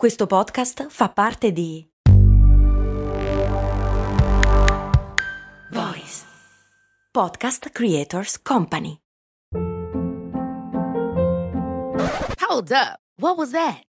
Questo podcast fa parte di Voice Podcast Creators Company. Hold up. What was that?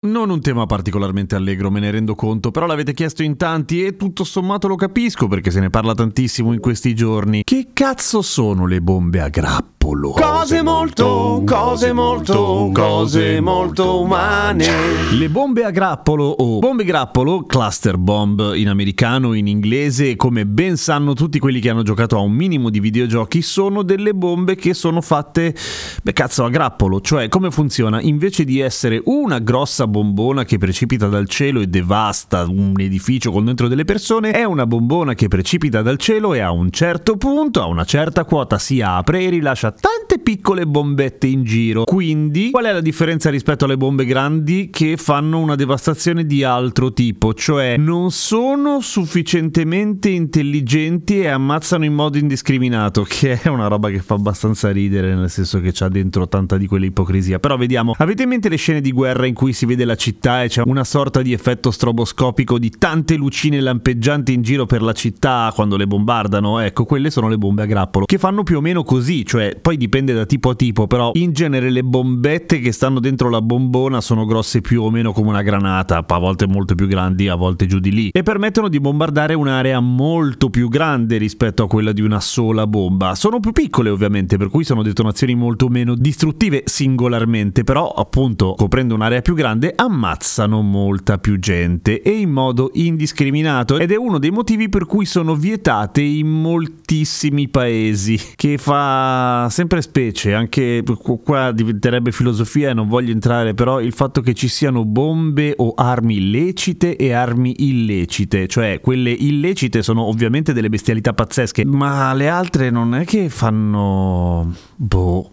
Non un tema particolarmente allegro, me ne rendo conto, però l'avete chiesto in tanti e tutto sommato lo capisco perché se ne parla tantissimo in questi giorni. Che cazzo sono le bombe a grappolo? Cose molto, cose molto, cose molto umane. Le bombe a grappolo o bombe grappolo, cluster bomb in americano, in inglese, come ben sanno tutti quelli che hanno giocato a un minimo di videogiochi, sono delle bombe che sono fatte, beh cazzo, a grappolo. Cioè, come funziona? Invece di essere una grossa bombona che precipita dal cielo e devasta un edificio con dentro delle persone, è una bombona che precipita dal cielo e a un certo punto, a una certa quota, si apre e rilascia tante piccole bombette in giro. Quindi, qual è la differenza rispetto alle bombe grandi che fanno una devastazione di altro tipo? Cioè, non sono sufficientemente intelligenti e ammazzano in modo indiscriminato, che è una roba che fa abbastanza ridere, nel senso che c'ha dentro tanta di quell'ipocrisia. Però vediamo, avete in mente le scene di guerra in cui si vede la città e c'è una sorta di effetto stroboscopico di tante lucine lampeggianti in giro per la città quando le bombardano? Ecco, quelle sono le bombe a grappolo, che fanno più o meno così, cioè poi dipende da tipo a tipo, però in genere le bombette che stanno dentro la bombona sono grosse più o meno come una granata, a volte molto più grandi, a volte giù di lì, e permettono di bombardare un'area molto più grande rispetto a quella di una sola bomba. Sono più piccole ovviamente, per cui sono detonazioni molto meno distruttive singolarmente, però appunto coprendo un'area più grande ammazzano molta più gente e in modo indiscriminato ed è uno dei motivi per cui sono vietate in moltissimi paesi, che fa sempre specie, anche qua diventerebbe filosofia e non voglio entrare, però il fatto che ci siano bombe o armi illecite e armi illecite, cioè quelle illecite sono ovviamente delle bestialità pazzesche, ma le altre non è che fanno boh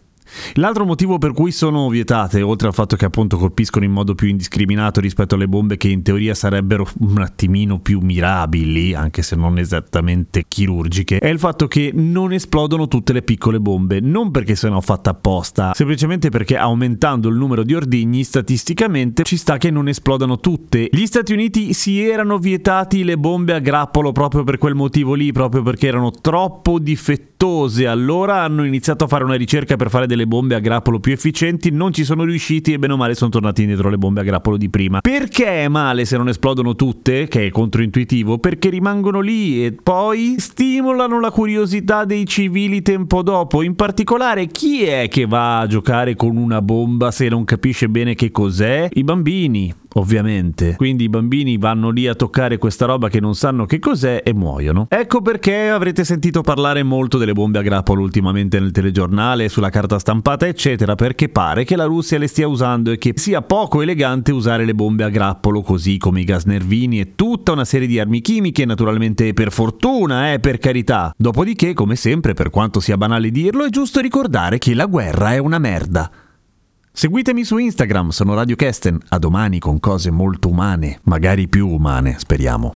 L'altro motivo per cui sono vietate, oltre al fatto che appunto colpiscono in modo più indiscriminato rispetto alle bombe che in teoria sarebbero un attimino più mirabili, anche se non esattamente chirurgiche, è il fatto che non esplodono tutte le piccole bombe, non perché siano fatte apposta, semplicemente perché aumentando il numero di ordigni statisticamente ci sta che non esplodano tutte. Gli Stati Uniti si erano vietati le bombe a grappolo proprio per quel motivo lì, proprio perché erano troppo difettose, allora hanno iniziato a fare una ricerca per fare delle bombe a grappolo più efficienti, non ci sono riusciti e bene o male sono tornati indietro le bombe a grappolo di prima. Perché è male se non esplodono tutte, che è controintuitivo? Perché rimangono lì e poi stimolano la curiosità dei civili tempo dopo. In particolare, chi è che va a giocare con una bomba se non capisce bene che cos'è? I bambini ovviamente. Quindi i bambini vanno lì a toccare questa roba che non sanno che cos'è e muoiono. Ecco perché avrete sentito parlare molto delle bombe a grappolo ultimamente nel telegiornale, sulla carta stampata, eccetera, perché pare che la Russia le stia usando e che sia poco elegante usare le bombe a grappolo, così come i gas nervini e tutta una serie di armi chimiche, naturalmente per fortuna, eh, per carità. Dopodiché, come sempre, per quanto sia banale dirlo, è giusto ricordare che la guerra è una merda. Seguitemi su Instagram, sono Radio Kesten. A domani con cose molto umane, magari più umane, speriamo.